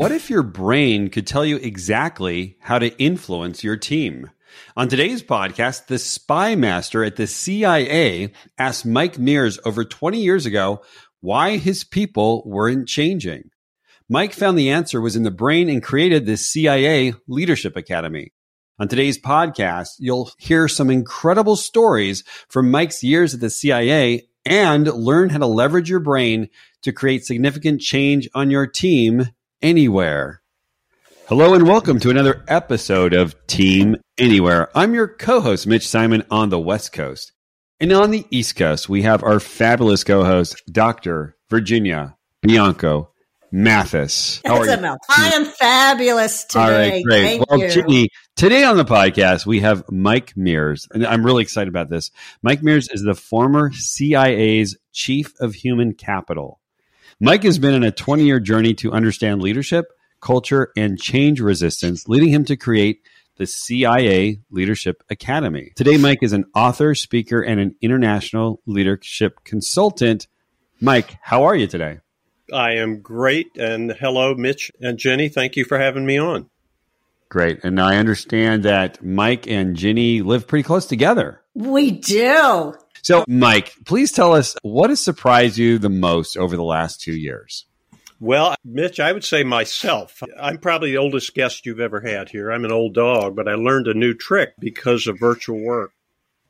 What if your brain could tell you exactly how to influence your team? On today's podcast, the spy master at the CIA asked Mike Mears over 20 years ago why his people weren't changing. Mike found the answer was in the brain and created the CIA Leadership Academy. On today's podcast, you'll hear some incredible stories from Mike's years at the CIA and learn how to leverage your brain to create significant change on your team anywhere. Hello and welcome to another episode of Team Anywhere. I'm your co host, Mitch Simon, on the West Coast. And on the East Coast, we have our fabulous co host, Dr. Virginia Bianco Mathis. How are you? I am fabulous today. All right, great. Thank well, you. Today on the podcast, we have Mike Mears. And I'm really excited about this. Mike Mears is the former CIA's Chief of Human Capital. Mike has been on a 20 year journey to understand leadership, culture, and change resistance, leading him to create the CIA Leadership Academy. Today, Mike is an author, speaker, and an international leadership consultant. Mike, how are you today? I am great. And hello, Mitch and Jenny. Thank you for having me on. Great. And I understand that Mike and Jenny live pretty close together. We do. So, Mike, please tell us what has surprised you the most over the last two years? Well, Mitch, I would say myself. I'm probably the oldest guest you've ever had here. I'm an old dog, but I learned a new trick because of virtual work.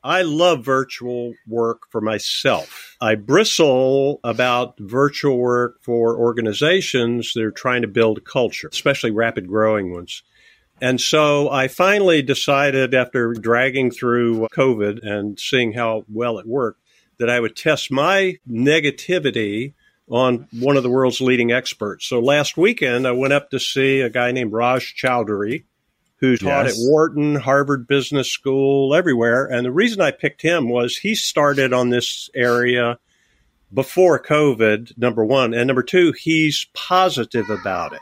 I love virtual work for myself. I bristle about virtual work for organizations that are trying to build culture, especially rapid growing ones. And so I finally decided after dragging through COVID and seeing how well it worked that I would test my negativity on one of the world's leading experts. So last weekend I went up to see a guy named Raj Choudhury who taught yes. at Wharton, Harvard Business School, everywhere. And the reason I picked him was he started on this area before COVID, number one. And number two, he's positive about it.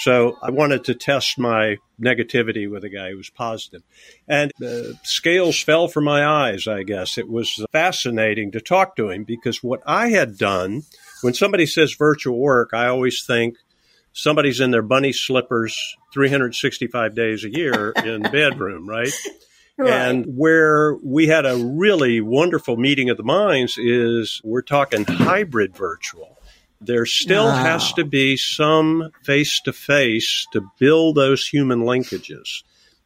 So I wanted to test my negativity with a guy who was positive. And the scales fell from my eyes, I guess. It was fascinating to talk to him because what I had done, when somebody says virtual work, I always think somebody's in their bunny slippers 365 days a year in the bedroom, right? Right. And where we had a really wonderful meeting of the minds is we're talking hybrid virtual there still wow. has to be some face to face to build those human linkages.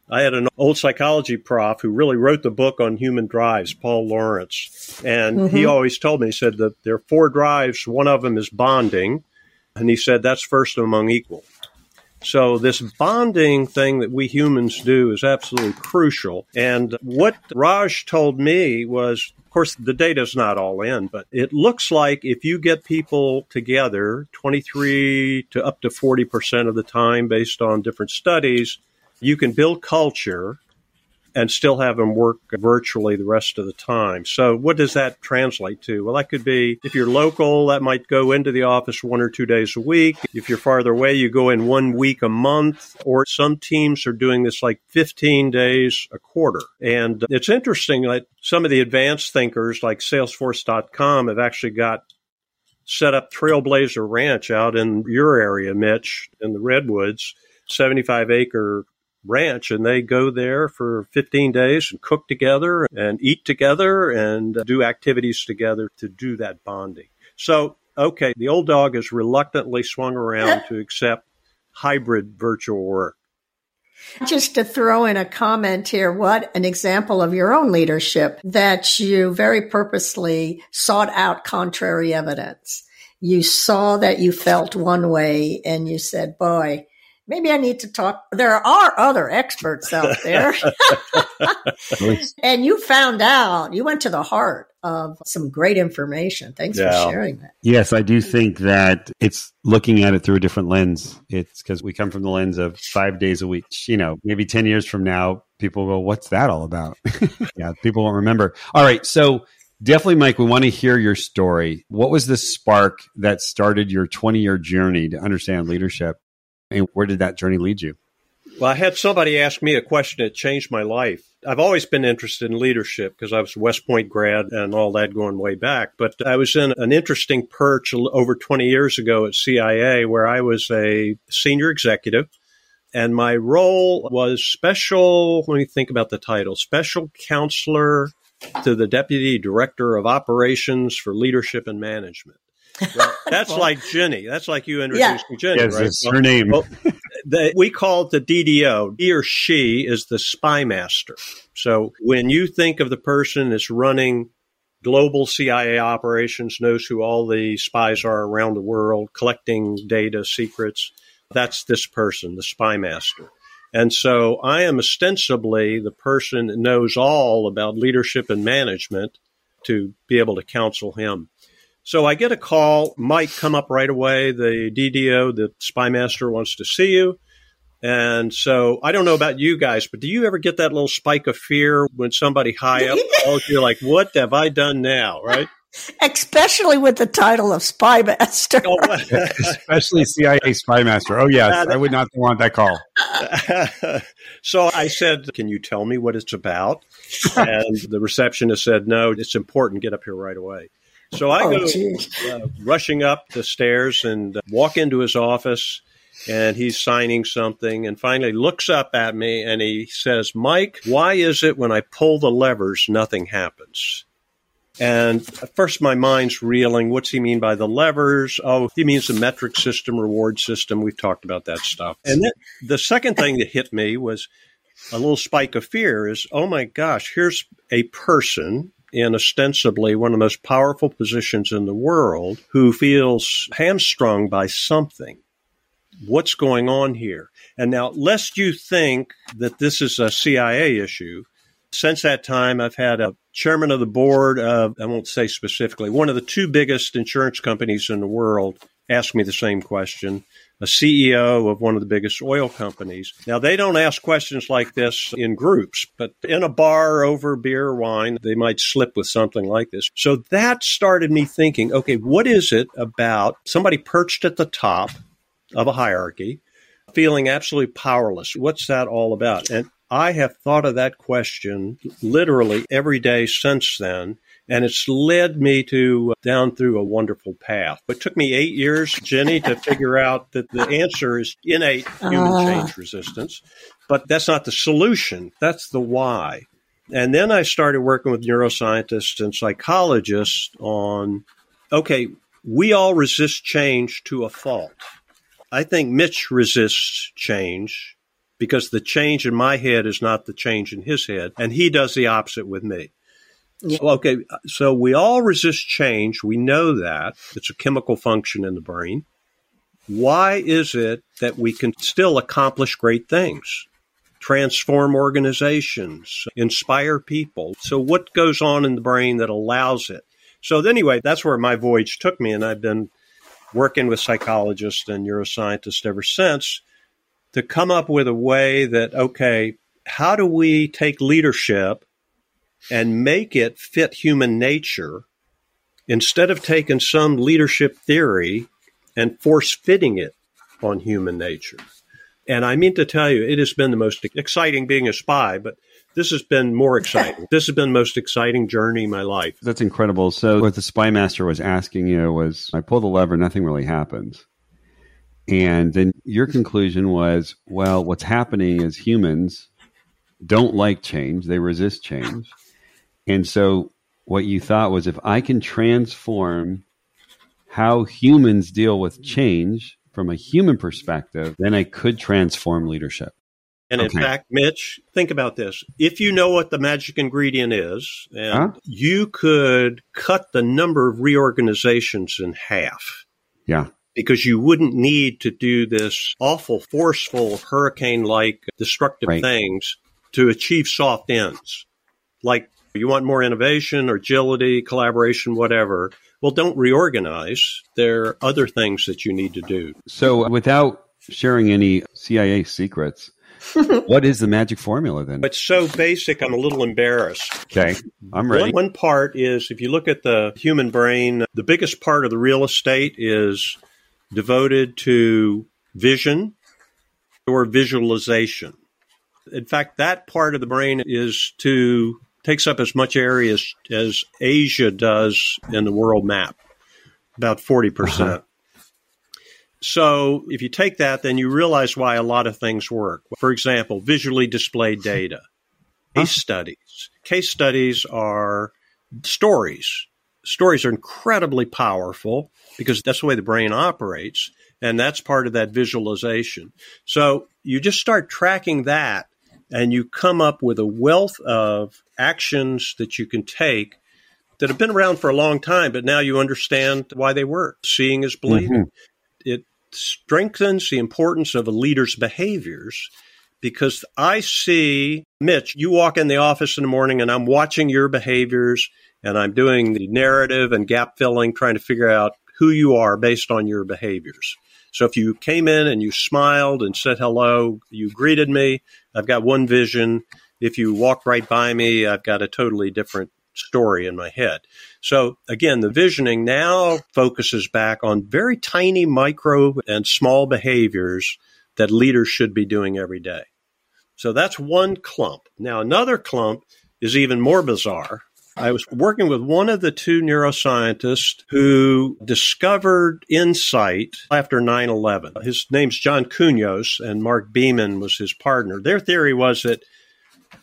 I had an old psychology prof who really wrote the book on human drives, Paul Lawrence. And mm-hmm. he always told me, he said that there are four drives. One of them is bonding. And he said that's first among equal. So this bonding thing that we humans do is absolutely crucial. And what Raj told me was of course, the data's not all in, but it looks like if you get people together 23 to up to 40% of the time based on different studies, you can build culture and still have them work virtually the rest of the time. So what does that translate to? Well, that could be if you're local, that might go into the office one or two days a week. If you're farther away, you go in one week a month, or some teams are doing this like 15 days a quarter. And it's interesting that some of the advanced thinkers like salesforce.com have actually got set up Trailblazer Ranch out in your area, Mitch, in the Redwoods, 75 acre ranch and they go there for 15 days and cook together and eat together and do activities together to do that bonding. So, okay, the old dog has reluctantly swung around to accept hybrid virtual work. Just to throw in a comment here, what an example of your own leadership that you very purposely sought out contrary evidence. You saw that you felt one way and you said, boy, maybe I need to talk. There are other experts out there. and you found out, you went to the heart of some great information. Thanks yeah. for sharing that. Yes, I do think that it's looking at it through a different lens. It's because we come from the lens of five days a week. You know, maybe 10 years from now, people go, What's that all about? yeah, people won't remember. All right. So, definitely, Mike, we want to hear your story. What was the spark that started your 20 year journey to understand leadership? And where did that journey lead you? Well, I had somebody ask me a question that changed my life. I've always been interested in leadership because I was a West Point grad and all that going way back. But I was in an interesting perch over 20 years ago at CIA where I was a senior executive. And my role was special, let me think about the title, special counselor to the deputy director of operations for leadership and management. Well, that's well, like Jenny. That's like you introduced yeah. Jenny, yes, right? It's her name. Well, the, we call it the DDO. He or she is the spy master. So when you think of the person that's running global CIA operations, knows who all the spies are around the world, collecting data, secrets, that's this person, the spy master. And so I am ostensibly the person that knows all about leadership and management to be able to counsel him. So I get a call, Mike, come up right away. The DDO, the spy master wants to see you. And so I don't know about you guys, but do you ever get that little spike of fear when somebody high up calls you like, what have I done now? Right. Especially with the title of spy master. Oh, Especially CIA spy master. Oh, yes. I would not want that call. so I said, Can you tell me what it's about? And the receptionist said, No, it's important. Get up here right away. So I oh, go uh, rushing up the stairs and uh, walk into his office, and he's signing something, and finally looks up at me and he says, "Mike, why is it when I pull the levers, nothing happens?" And at first, my mind's reeling. What's he mean by the levers? Oh, he means the metric system, reward system. We've talked about that stuff. And then the second thing that hit me was a little spike of fear is, oh my gosh, here's a person in ostensibly one of the most powerful positions in the world who feels hamstrung by something. What's going on here? And now, lest you think that this is a CIA issue, since that time, I've had a chairman of the board of, I won't say specifically, one of the two biggest insurance companies in the world ask me the same question a CEO of one of the biggest oil companies. Now, they don't ask questions like this in groups, but in a bar over beer or wine, they might slip with something like this. So that started me thinking okay, what is it about somebody perched at the top of a hierarchy, feeling absolutely powerless? What's that all about? And I have thought of that question literally every day since then. And it's led me to uh, down through a wonderful path. It took me eight years, Jenny, to figure out that the answer is innate human uh. change resistance. But that's not the solution. That's the why. And then I started working with neuroscientists and psychologists on okay, we all resist change to a fault. I think Mitch resists change because the change in my head is not the change in his head, and he does the opposite with me. Yeah. Okay, uh, so we all resist change. We know that. It's a chemical function in the brain. Why is it that we can still accomplish great things? Transform organizations, inspire people. So, what goes on in the brain that allows it? So, anyway, that's where my voyage took me, and I've been working with psychologists and neuroscientists ever since to come up with a way that, okay, how do we take leadership and make it fit human nature instead of taking some leadership theory and force fitting it on human nature. And I mean to tell you, it has been the most exciting being a spy, but this has been more exciting. this has been the most exciting journey in my life. That's incredible. So, what the spy master was asking you was I pull the lever, nothing really happens. And then your conclusion was, well, what's happening is humans don't like change, they resist change. And so what you thought was if I can transform how humans deal with change from a human perspective, then I could transform leadership. And okay. in fact, Mitch, think about this. If you know what the magic ingredient is, and huh? you could cut the number of reorganizations in half. Yeah. because you wouldn't need to do this awful, forceful, hurricane like destructive Right. things to achieve soft ends. Like you want more innovation or agility, collaboration, whatever. Well, don't reorganize. There are other things that you need to do. So, without sharing any CIA secrets, what is the magic formula then? It's so basic, I'm a little embarrassed. Okay, I'm One, ready. one part is if you look at the human brain, the biggest part of the real estate is devoted to vision or visualization. In fact, that part of the brain is to takes up as much area as, as Asia does in the world map, about 40%. percent uh-huh. So if you take that, then you realize why a lot of things work. For example, visually displayed data, case studies. Case studies are stories. Stories are incredibly powerful because that's the way the brain operates. And that's part of that visualization. So you just start tracking that and you come up with a wealth of actions that you can take that have been around for a long time, but now you understand why they work. Seeing is believing. Mm-hmm. It strengthens the importance of a leader's behaviors because I see, Mitch, you walk in the office in the morning and I'm watching your behaviors and I'm doing the narrative and gap filling, trying to figure out who you are based on your behaviors. So if you came in and you smiled and said hello, you greeted me, I've got one vision. If you walk right by me, I've got a totally different story in my head. So again, the visioning now focuses back on very tiny micro and small behaviors that leaders should be doing every day. So that's one clump. Now another clump is even more bizarre. I was working with one of the two neuroscientists who discovered insight after 9 11. His name's John Kounios, and Mark Beeman was his partner. Their theory was that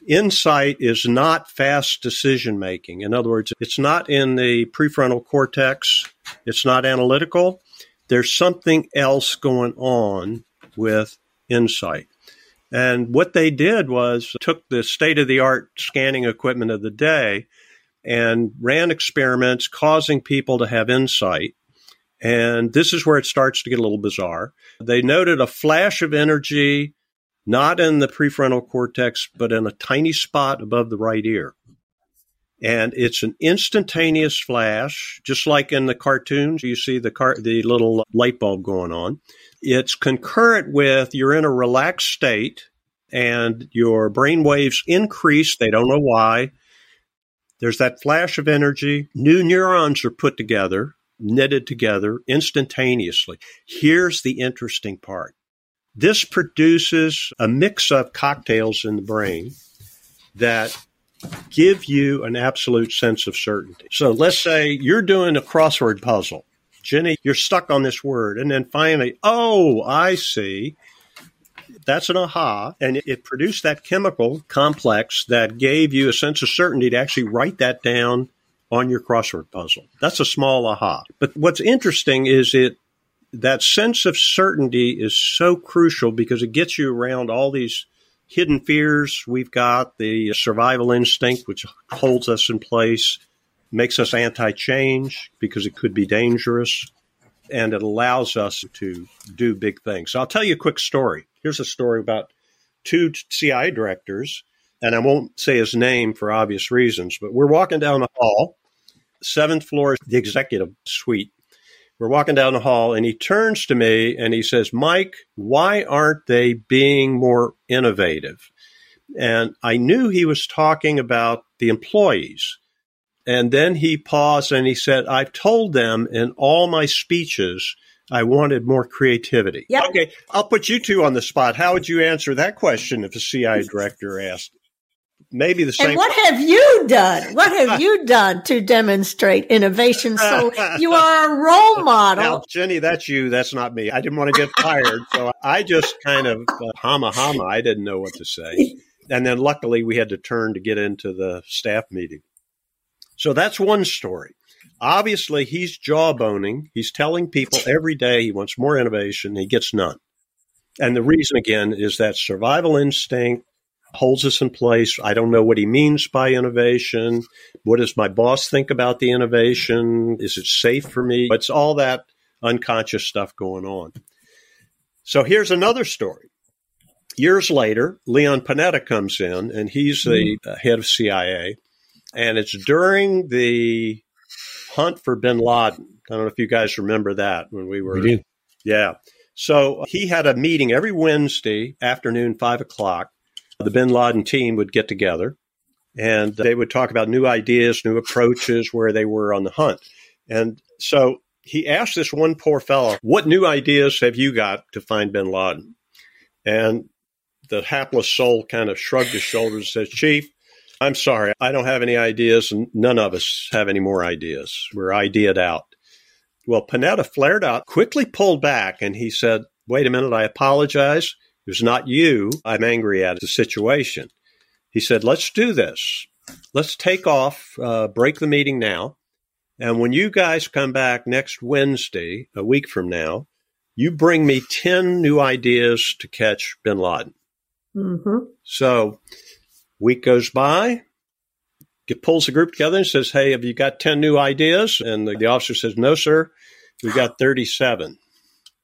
insight is not fast decision making. In other words, it's not in the prefrontal cortex, it's not analytical. There's something else going on with insight. And what they did was took the state of the art scanning equipment of the day and ran experiments causing people to have insight. And this is where it starts to get a little bizarre. They noted a flash of energy, not in the prefrontal cortex, but in a tiny spot above the right ear. And it's an instantaneous flash, just like in the cartoons. You see the car- the little light bulb going on. It's concurrent with you're in a relaxed state and your brain waves increase. They don't know why. There's that flash of energy. New neurons are put together, knitted together instantaneously. Here's the interesting part. This produces a mix of cocktails in the brain that give you an absolute sense of certainty. So let's say you're doing a crossword puzzle. Jenny, you're stuck on this word. And then finally, oh, I see. That's an aha. And it- it produced that chemical complex that gave you a sense of certainty to actually write that down on your crossword puzzle. That's a small aha. But what's interesting is it that sense of certainty is so crucial because it gets you around all these hidden fears we've got, the survival instinct, which holds us in place, makes us anti change because it could be dangerous, and it allows us to do big things. So I'll tell you a quick story. Here's a story about two CIA directors, and I won't say his name for obvious reasons, but we're walking down the hall, seventh floor, is the executive suite. We're walking down the hall, and he turns to me and he says, Mike, why aren't they being more innovative? And I knew he was talking about the employees. And then he paused and he said, I've told them in all my speeches I wanted more creativity. Yep. Okay, I'll put you two on the spot. How would you answer that question if a CIA director asked? Maybe the same. And what have you done? What have you done to demonstrate innovation? So you are a role Now, model. Jenny, that's you. That's not me. I didn't want to get fired, so I just kind of uh, hama hama. I didn't know what to say, and then luckily we had to turn to get into the staff meeting. So that's one story. Obviously, he's jawboning. He's telling people every day he wants more innovation. He gets none, and the reason again is that survival instinct holds us in place. I don't know what he means by innovation. What does my boss think about the innovation? Is it safe for me? It's all that unconscious stuff going on. So here's another story. Years later, Leon Panetta comes in, and he's the mm-hmm. head of CIA. And it's during the hunt for bin Laden. I don't know if you guys remember that when we were. We do. Yeah. So uh, he had a meeting every Wednesday afternoon, five o'clock. The bin Laden team would get together and they would talk about new ideas, new approaches, where they were on the hunt. And so he asked this one poor fellow, What new ideas have you got to find bin Laden? And the hapless soul kind of shrugged his shoulders and said, Chief, I'm sorry, I don't have any ideas, and none of us have any more ideas. We're ideaed out. Well, Panetta flared up, quickly pulled back, and he said, Wait a minute, I apologize. It was not you I'm angry at the situation. He said, Let's do this. Let's take off, uh, break the meeting now. And when you guys come back next Wednesday, a week from now, you bring me 10 new ideas to catch bin Laden. Mm-hmm. So, week goes by, Get, pulls the group together and says, Hey, have you got 10 new ideas? And the, the officer says, No, sir, We've got 37.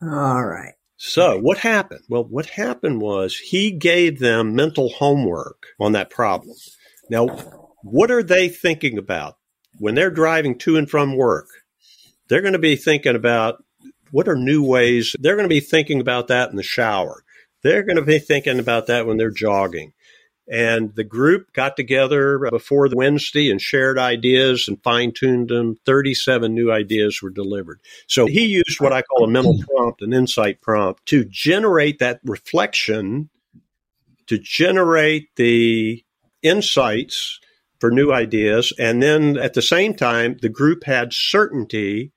All right. So what happened? Well, what happened was he gave them mental homework on that problem. Now, what are they thinking about when they're driving to and from work? They're going to be thinking about what are new ways. They're going to be thinking about that in the shower. They're going to be thinking about that when they're jogging. And the group got together before the Wednesday and shared ideas and fine tuned them. 37 new ideas were delivered. So he used what I call a mental prompt, an insight prompt to generate that reflection, to generate the insights for new ideas. And then at the same time, the group had certainty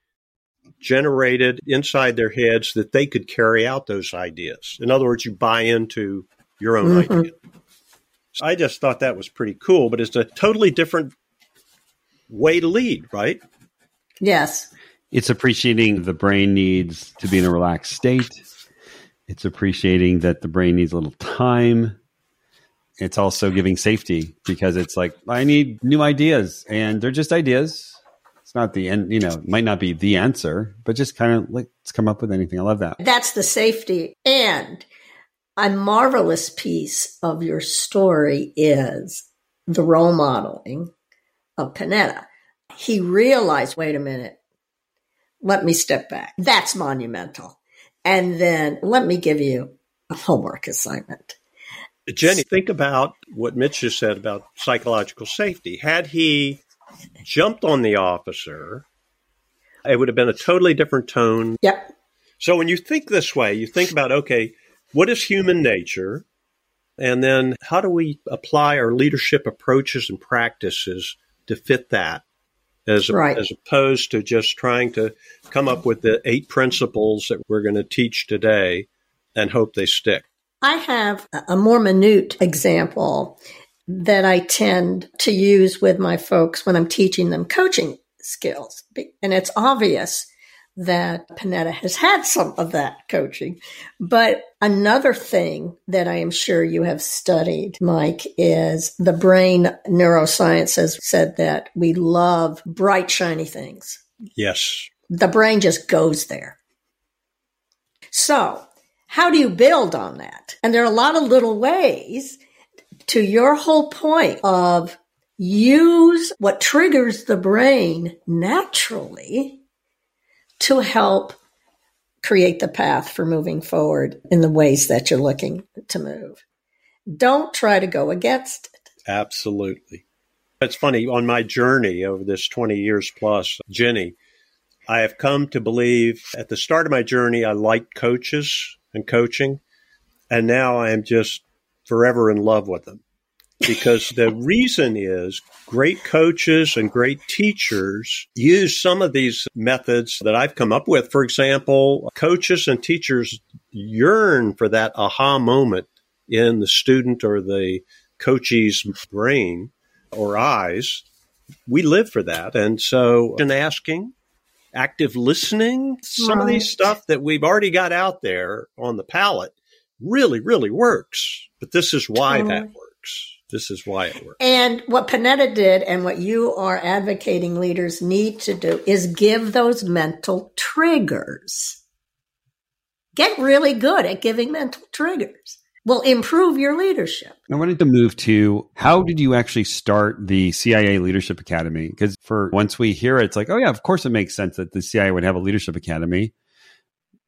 generated inside their heads that they could carry out those ideas. In other words, you buy into your own mm-hmm. idea. So I just thought that was pretty cool, but it's a totally different way to lead, right? Yes. It's appreciating the brain needs to be in a relaxed state. It's appreciating that the brain needs a little time. It's also giving safety because it's like, I need new ideas and they're just ideas. It's not the end, you know, it might not be the answer, but just kind of like, let's come up with anything. I love that. That's the safety. And a marvelous piece of your story is the role modeling of Panetta. He realized, wait a minute, let me step back. That's monumental. And then let me give you a homework assignment. Jenny, think about what Mitch just said about psychological safety. Had he jumped on the officer, it would have been a totally different tone. Yep. So when you think this way, you think about, okay, what is human nature? And then how do we apply our leadership approaches and practices to fit that? As, right. as opposed to just trying to come up with the eight principles that we're going to teach today and hope they stick. I have a more minute example that I tend to use with my folks when I'm teaching them coaching skills. And it's obvious that Panetta has had some of that coaching. But another thing that I am sure you have studied, Mike, is the brain neuroscience has said that we love bright, shiny things. Yes. The brain just goes there. So, how do you build on that? And there are a lot of little ways to your whole point of use what triggers the brain naturally to help create the path for moving forward in the ways that you're looking to move. Don't try to go against it. Absolutely. It's funny, on my journey over this 20 years plus, Jenny, I have come to believe at the start of my journey, I liked coaches and coaching. And now I am just forever in love with them because the reason is great coaches and great teachers use some of these methods that I've come up with. For example, coaches and teachers yearn for that aha moment in the student or the coachee's brain or eyes. We live for that. And so, in asking, active listening, some right. of these stuff that we've already got out there on the palette really, really works. But this is why that works. This is why it works. And what Panetta did and what you are advocating leaders need to do is give those mental triggers. Get really good at giving mental triggers. Will improve your leadership. I wanted to move to how did you actually start the CIA Leadership Academy? Because for once we hear it, it's like, oh yeah, of course it makes sense that the CIA would have a leadership academy.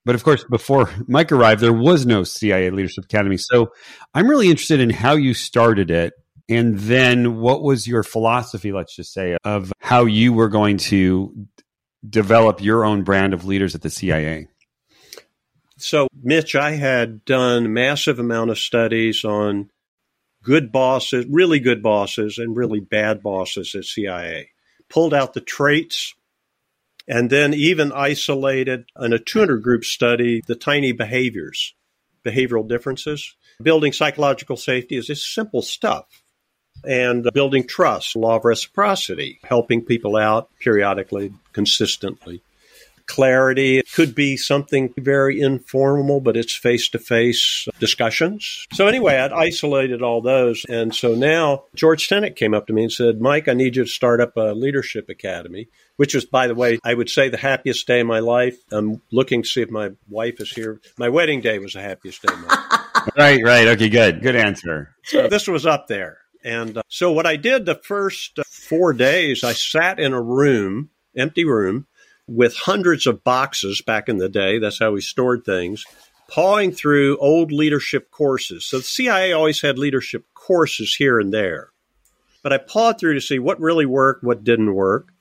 But of course, before Mike arrived, there was no CIA Leadership Academy. So I'm really interested in how you started it. And then what was your philosophy, let's just say, of how you were going to develop your own brand of leaders at the CIA? So, Mitch, I had done massive amount of studies on good bosses, really good bosses, and really bad bosses at CIA. Pulled out the traits and then even isolated in a 200 group study the tiny behaviors, behavioral differences. Building psychological safety is just simple stuff. And building trust, law of reciprocity, helping people out periodically, consistently. Clarity it could be something very informal, but it's face to face discussions. So, anyway, I'd isolated all those. And so now George Tenet came up to me and said, Mike, I need you to start up a leadership academy which was, by the way, I would say the happiest day of my life. I'm looking to see if my wife is here. My wedding day was the happiest day of my life. right, right. Okay, good. Good answer. So this was up there. And uh, so what I did the first uh, four days, I sat in a room, empty room, with hundreds of boxes back in the day. That's how we stored things, pawing through old leadership courses. So the CIA always had leadership courses here and there. But I pawed through to see what really worked, what didn't work.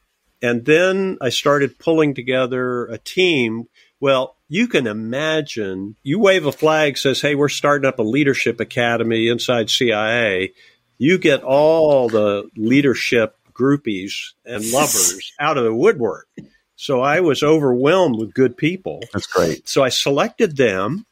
And then I started pulling together a team. Well, you can imagine you wave a flag, says, Hey, we're starting up a leadership academy inside CIA. You get all the leadership groupies and lovers out of the woodwork. So I was overwhelmed with good people. That's great. So I selected them.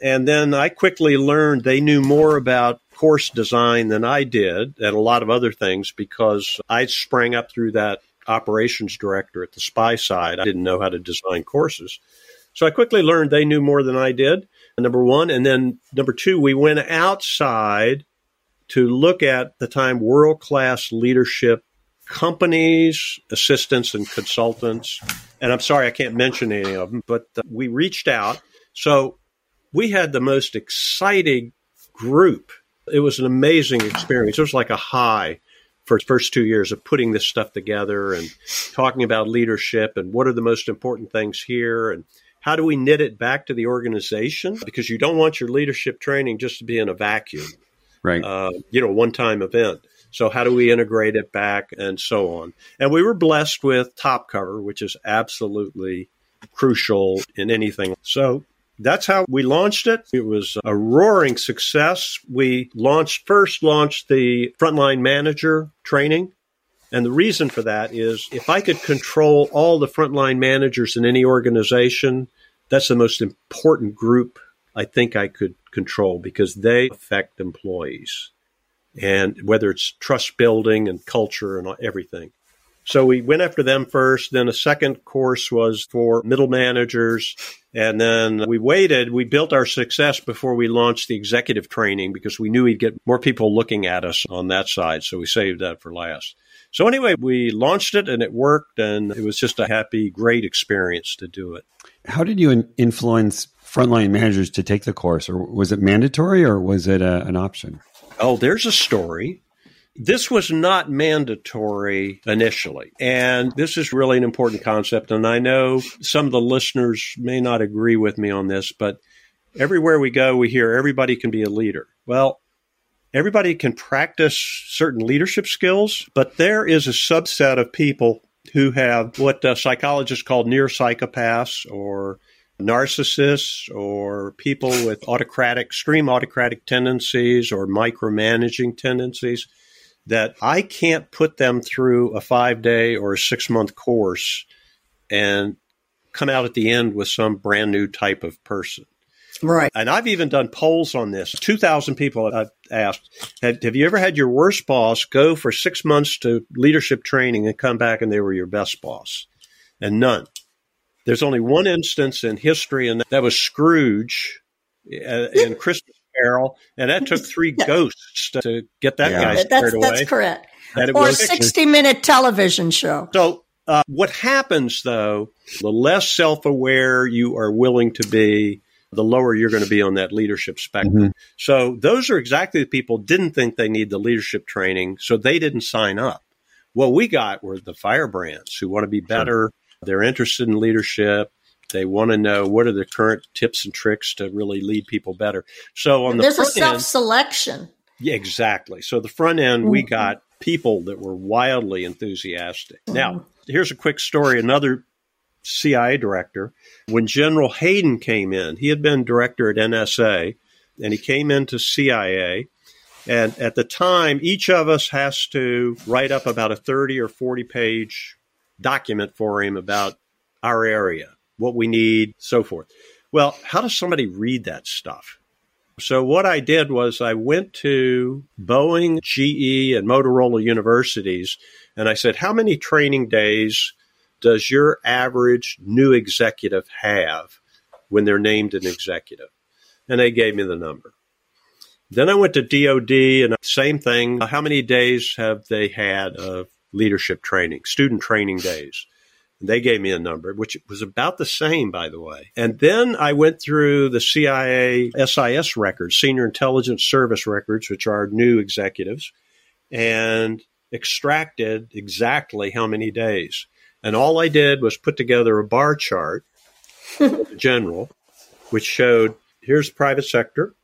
And then I quickly learned they knew more about course design than I did and a lot of other things because I sprang up through that operations director at the spy side. I didn't know how to design courses. So I quickly learned they knew more than I did, number one. And then number two, we went outside to look at the time world class leadership companies, assistants, and consultants. And I'm sorry, I can't mention any of them, but uh, we reached out. So we had the most exciting group. It was an amazing experience. It was like a high for first two years of putting this stuff together and talking about leadership and what are the most important things here and how do we knit it back to the organization? Because you don't want your leadership training just to be in a vacuum right. uh, you know one time event. So how do we integrate it back and so on? And we were blessed with top cover which is absolutely crucial in anything. So that's how we launched it. It was a roaring success. We launched first launched the frontline manager training. And the reason for that is if I could control all the frontline managers in any organization, that's the most important group I think I could control because they affect employees and whether it's trust building and culture and everything. So we went after them first. Then a second course was for middle managers. And then we waited. We built our success before we launched the executive training because we knew we'd get more people looking at us on that side. So we saved that for last. So anyway, we launched it and it worked. And it was just a happy, great experience to do it. How did you influence frontline managers to take the course? Or was it mandatory or was it a, an option? Oh, there's a story. This was not mandatory initially. And this is really an important concept. And I know some of the listeners may not agree with me on this, but everywhere we go, we hear everybody can be a leader. Well, everybody can practice certain leadership skills, but there is a subset of people who have what uh, psychologists call near psychopaths or narcissists or people with autocratic, extreme autocratic tendencies or micromanaging tendencies that I can't put them through a five day or a six month course and come out at the end with some brand new type of person. Right. And I've even done polls on this. 2,000 people I've asked, have you ever had your worst boss go for six months to leadership training and come back and they were your best boss? And none. There's only one instance in history, and that was Scrooge uh, in Christmas Carol, and that took three ghosts to, to get that Yeah. guy that's scared away. that's correct. That it Or a sixty minute television show. So, uh, what happens though, the less self aware you are willing to be, the lower you're going to be on that leadership spectrum. Mhm. So, those are exactly the people didn't think they need the leadership training, so they didn't sign up. What we got were the firebrands who want to be better. They're interested in leadership. They want to know what are the current tips and tricks to really lead people better. So on the There's a self end, selection. yeah, exactly. So the front end, we Mhm. got people that were wildly enthusiastic. Mhm. Now, here's a quick story. Another CIA director, when General Hayden came in, he had been director at NSA, and he came into CIA. And at the time, each of us has to write up about a 30 or 40 page document for him about our area, what we need, so forth. Well, how does somebody read that stuff? So what I did was I went to Boeing, GE, and Motorola universities, and I said, "How many training days does your average new executive have when they're named an executive?" And they gave me the number. Then I went to DoD, and same thing. How many days have they had of leadership training, student training days? They gave me a number, which was about the same, by the way. And then I went through the CIA SIS records, Senior Intelligence Service records, which are new executives, and extracted exactly how many days. And all I did was put together a bar chart, general, which showed here's private sector,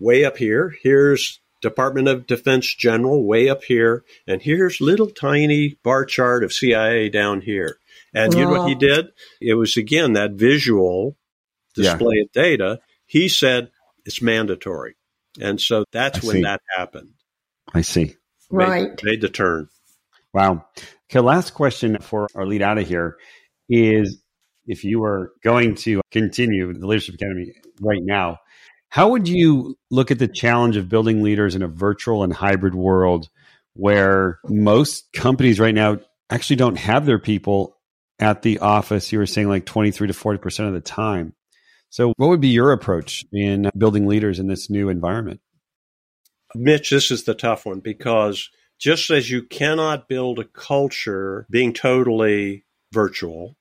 way up here. Here's Department of Defense General, way up here. And here's little tiny bar chart of CIA down here. And you know what he did? It was again that visual Yeah. display of data. He said it's mandatory. And so that's I when see. that happened. I see. Made- Right. Made the turn. Wow. Okay, last question for our lead out of here is if you were going to continue the Leadership Academy right now, how would you look at the challenge of building leaders in a virtual and hybrid world where most companies right now actually don't have their people at the office? You were saying like 23 to 40% of the time. So, what would be your approach in building leaders in this new environment? Mitch, this is the tough one because just as you cannot build a culture being totally virtual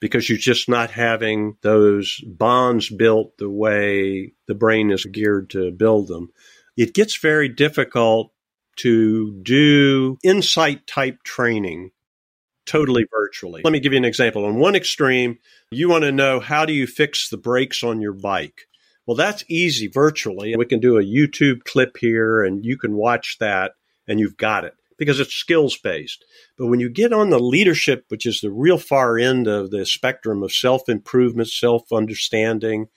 because you're just not having those bonds built the way the brain is geared to build them, it gets very difficult to do insight type training totally virtually. Let me give you an example. On one extreme, you want to know how do you fix the brakes on your bike? Well, that's easy virtually. We can do a YouTube clip here and you can watch that and you've got it because it's skills based. But when you get on the leadership, which is the real far end of the spectrum of self improvement, self understanding,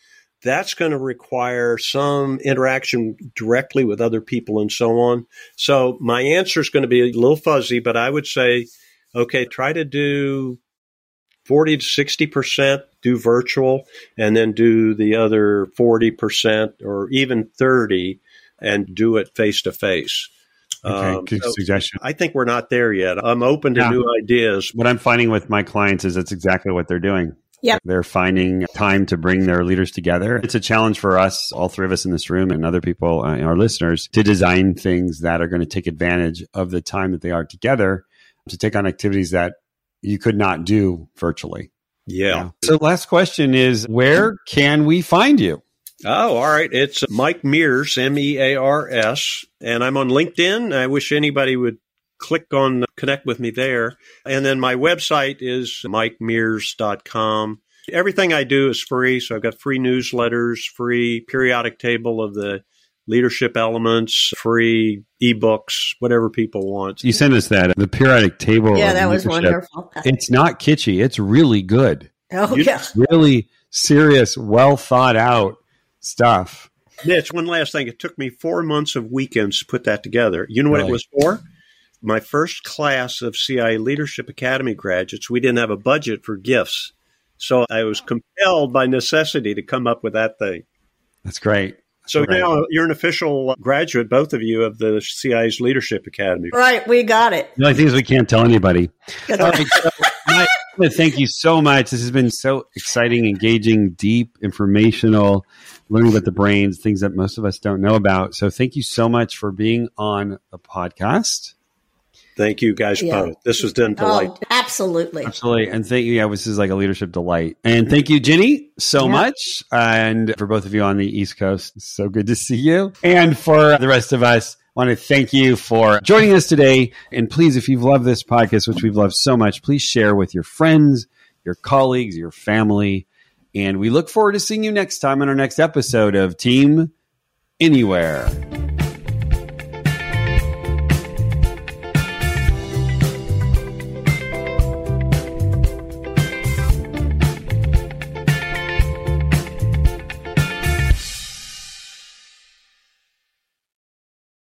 that's going to require some interaction directly with other people and so on. So my answer is going to be a little fuzzy, but I would say, okay, try to do 40 to 60% do virtual and then do the other 40% or even 30 and do it face to face. Okay, Um, good so suggestion. I think we're not there yet. I'm open to Yeah. new ideas. what I'm finding with my clients is that's exactly what they're doing. Yeah. They're finding time to bring their leaders together. It's a challenge for us, all three of us in this room and other people, uh, our listeners, to design things that are going to take advantage of the time that they are together to take on activities that you could not do virtually. Yeah. So last question is where can we find you? Oh, all right. It's Mike Mears, M E A R S, and I'm on LinkedIn. I wish anybody would click on connect with me there. And then my website is mikemears.com. Everything I do is free. So I've got free newsletters, free periodic table of the leadership elements, free ebooks, whatever people want. You sent us that, the periodic table. Yeah, of that was wonderful. It's not kitschy. It's really good. Oh, You- yeah. Really serious, well thought out stuff. Mitch, one last thing. It took me four months of weekends to put that together. You know what Really? it was for? My first class of CIA Leadership Academy graduates, we didn't have a budget for gifts. So I was compelled by necessity to come up with that thing. That's great. So Right. now you're an official graduate, both of you, of the CIA's Leadership Academy. Right, we got it. The only thing is we can't tell anybody. Good right, so, Mike, thank you so much. This has been so exciting, engaging, deep, informational, learning about the brains, things that most of us don't know about. So thank you so much for being on the podcast. Thank you guys yeah. both. This was done delight. Oh, absolutely. Absolutely. And thank you. Yeah, this is like a leadership delight. And thank you, Jenny, so yeah. much. And for both of you on the East Coast, so good to see you. And for the rest of us, I want to thank you for joining us today. And please, if you've loved this podcast, which we've loved so much, please share with your friends, your colleagues, your family. And we look forward to seeing you next time on our next episode of Team Anywhere.